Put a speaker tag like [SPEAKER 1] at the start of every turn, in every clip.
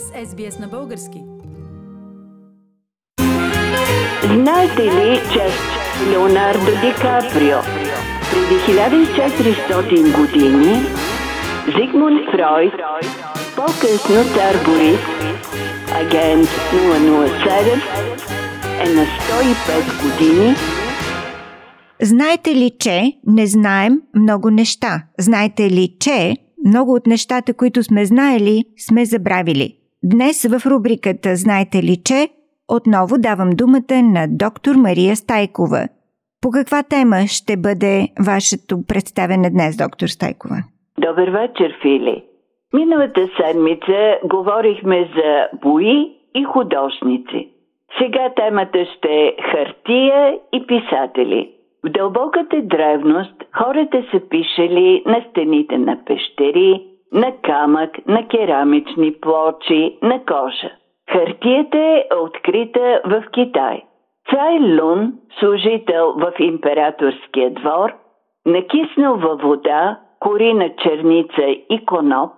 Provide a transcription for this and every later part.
[SPEAKER 1] сте с SBS на български.
[SPEAKER 2] Знаете ли, че Леонардо Ди Каприо преди 1400 години Зигмунд Фройд, по-късно цар Борис, агент 007, е на 105 години
[SPEAKER 3] Знаете ли, че не знаем много неща? Знаете ли, че много от нещата, които сме знаели, сме забравили? Днес в рубриката Знаете ли, че отново давам думата на доктор Мария Стайкова. По каква тема ще бъде вашето представене днес, доктор Стайкова?
[SPEAKER 2] Добър вечер, Фили. Миналата седмица говорихме за бои и художници. Сега темата ще е хартия и писатели. В дълбоката древност хората са пишели на стените на пещери, на камък, на керамични плочи, на кожа. Хартията е открита в Китай. Цай Лун, служител в императорския двор, накиснал във вода кори на черница и коноп,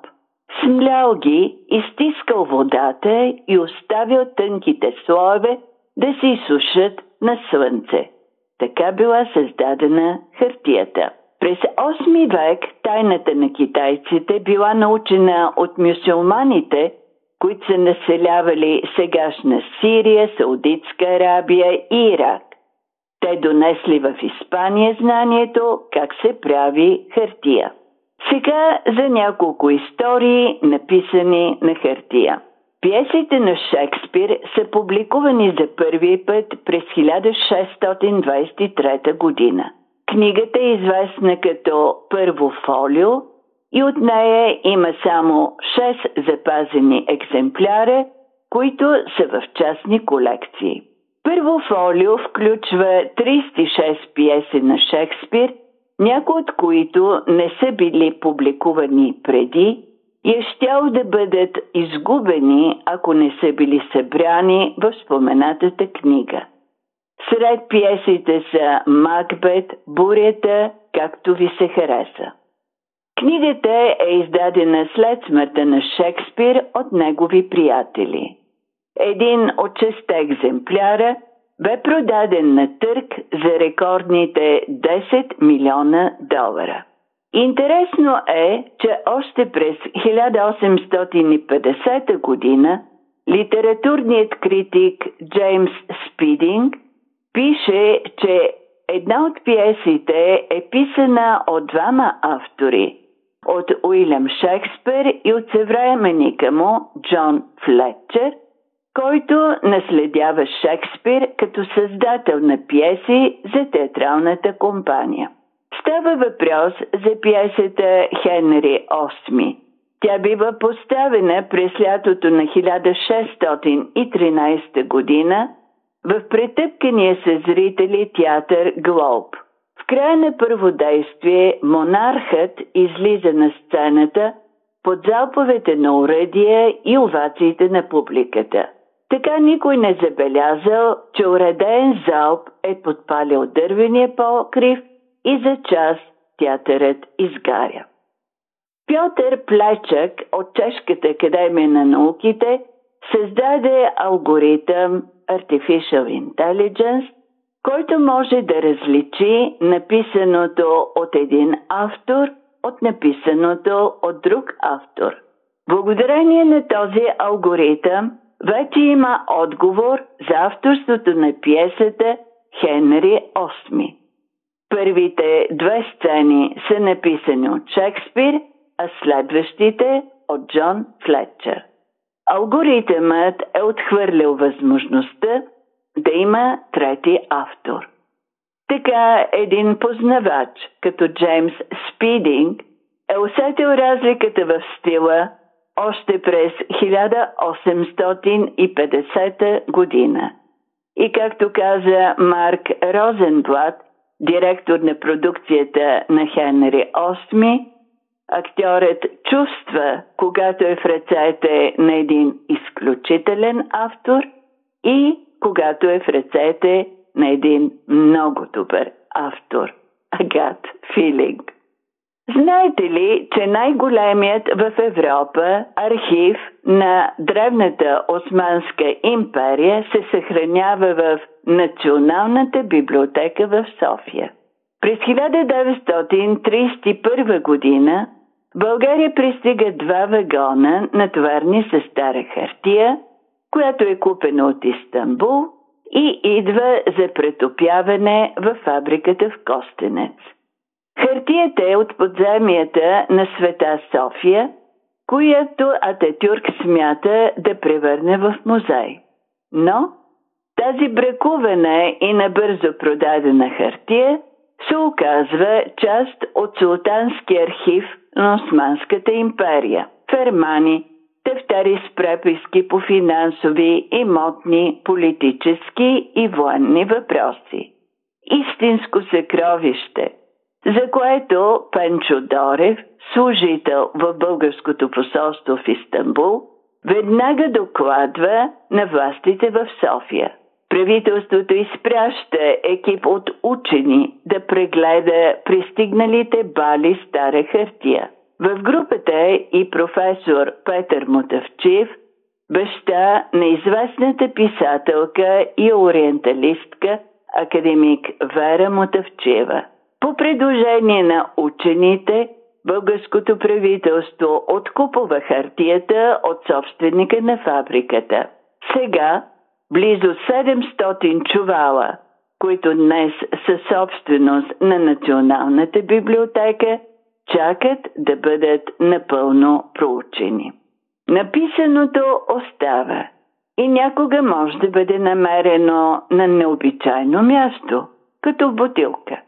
[SPEAKER 2] смлял ги, изтискал водата и оставил тънките слоеве да се изсушат на слънце. Така била създадена хартията. През 8 век тайната на китайците била научена от мюсюлманите, които са населявали сегашна Сирия, Саудитска Арабия и Ирак. Те донесли в Испания знанието как се прави хартия. Сега за няколко истории, написани на хартия. Пиесите на Шекспир са публикувани за първи път през 1623 година. Книгата е известна като Първо фолио и от нея има само 6 запазени екземпляра, които са в частни колекции. Първо фолио включва 36 пиеси на Шекспир, някои от които не са били публикувани преди и е щял да бъдат изгубени, ако не са били събрани в споменатата книга. Сред пиесите са Макбет, Бурята, както ви се хареса. Книгата е издадена след смъртта на Шекспир от негови приятели. Един от шесте екземпляра бе продаден на търг за рекордните 10 милиона долара. Интересно е, че още през 1850 година литературният критик Джеймс Спидинг пише, че една от пиесите е писана от двама автори от Уилям Шекспир и от съвременника му Джон Флетчер, който наследява Шекспир като създател на пиеси за театралната компания. Става въпрос за пиесата Хенри VIII. Тя бива поставена през лятото на 1613 година в претъпкания се зрители театър Глоб. В края на първо действие монархът излиза на сцената под залповете на уръдия и овациите на публиката. Така никой не забелязал, че уреден залп е подпалил дървения покрив – и за час театърът изгаря. Пьотър Плечък от Чешката академия на науките създаде алгоритъм Artificial Intelligence, който може да различи написаното от един автор от написаното от друг автор. Благодарение на този алгоритъм вече има отговор за авторството на пиесата Хенри VIII. Първите две сцени са написани от Шекспир, а следващите от Джон Флетчер. Алгоритъмът е отхвърлил възможността да има трети автор. Така един познавач, като Джеймс Спидинг, е усетил разликата в стила още през 1850 година. И както каза Марк Розенблат, директор на продукцията на Хенри VIII, актьорът чувства, когато е в ръцете на един изключителен автор и когато е в ръцете на един много добър автор. Агат Филинг. Знаете ли, че най-големият в Европа архив на древната Османска империя се съхранява в Националната библиотека в София? През 1931 година България пристига два вагона, натоварни с стара хартия, която е купена от Истанбул и идва за претопяване в фабриката в Костенец. Хартията е от подземията на света София, която Ататюрк смята да превърне в музей. Но тази бракувана и набързо продадена хартия се оказва част от Султански архив на Османската империя. Фермани, тефтери с преписки по финансови, имотни, политически и военни въпроси. Истинско съкровище – за което Пенчо Дорев, служител в българското посолство в Истанбул, веднага докладва на властите в София. Правителството изпраща екип от учени да прегледа пристигналите бали стара хартия. В групата е и професор Петър Мутавчив, баща на известната писателка и ориенталистка академик Вера Мутавчева. По предложение на учените, българското правителство откупува хартията от собственика на фабриката. Сега близо 700 чувала, които днес са собственост на Националната библиотека, чакат да бъдат напълно проучени. Написаното остава и някога може да бъде намерено на необичайно място, като бутилка.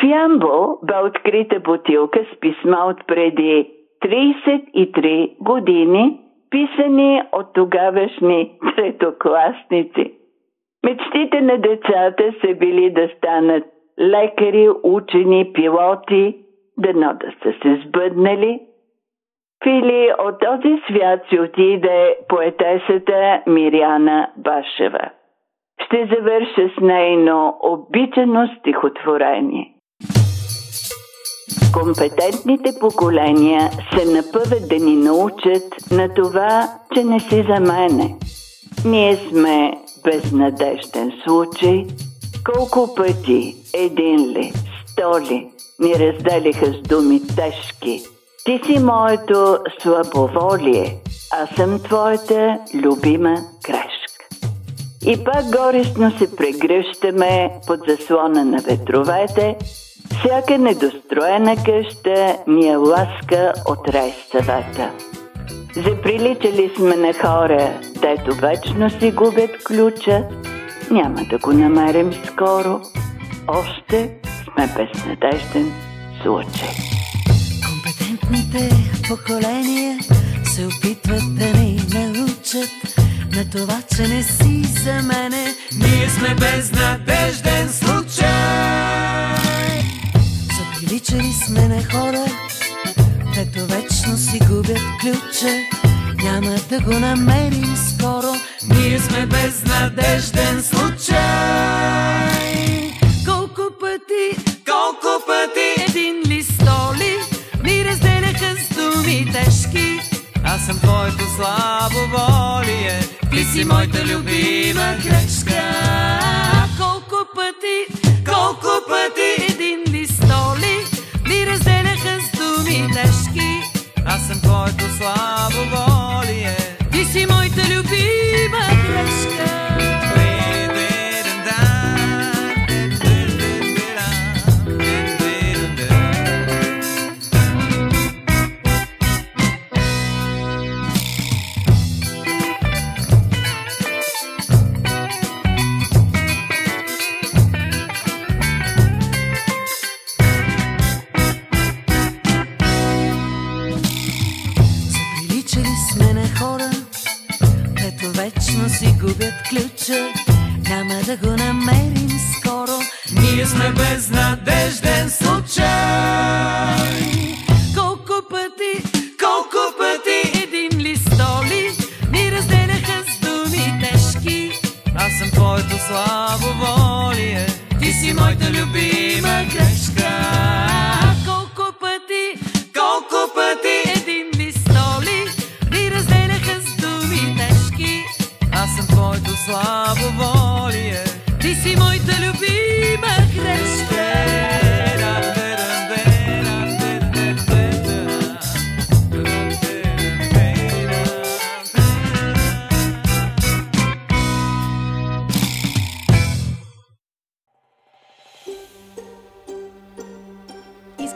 [SPEAKER 2] В Ямбол бе открита бутилка с писма от преди 33 години, писани от тогавашни третокласници. Мечтите на децата са били да станат лекари, учени, пилоти, дано да са се сбъднали. Фили от този свят си отиде поетесата Миряна Башева. Ще завърша с нейно обичано стихотворение. Компетентните поколения се напъват да ни научат на това, че не си за мене. Ние сме безнадежден случай. Колко пъти, един ли, сто ли, ни разделиха с думи тежки. Ти си моето слабоволие, аз съм твоята любима грешка. И пак горестно се прегръщаме под заслона на ветровете, всяка недостроена къща ни е ласка от рай. Заприличали сме на хора, дето вечно си губят ключа, няма да го намерим скоро. Още сме безнадежден случай.
[SPEAKER 1] Компетентните поколения се опитват да ни научат на това, че не си за мене. Ние сме безнадежден случай. Приличали сме на хора, ето вечно си губят ключа. Няма да го намерим скоро. Ние сме безнадежден случай. Колко пъти, колко пъти, един ли столи ми разделяха с думи тежки. Аз съм твоето слабо волие, ти си моята любима грешка. Колко пъти, колко пъти Аз съм твоето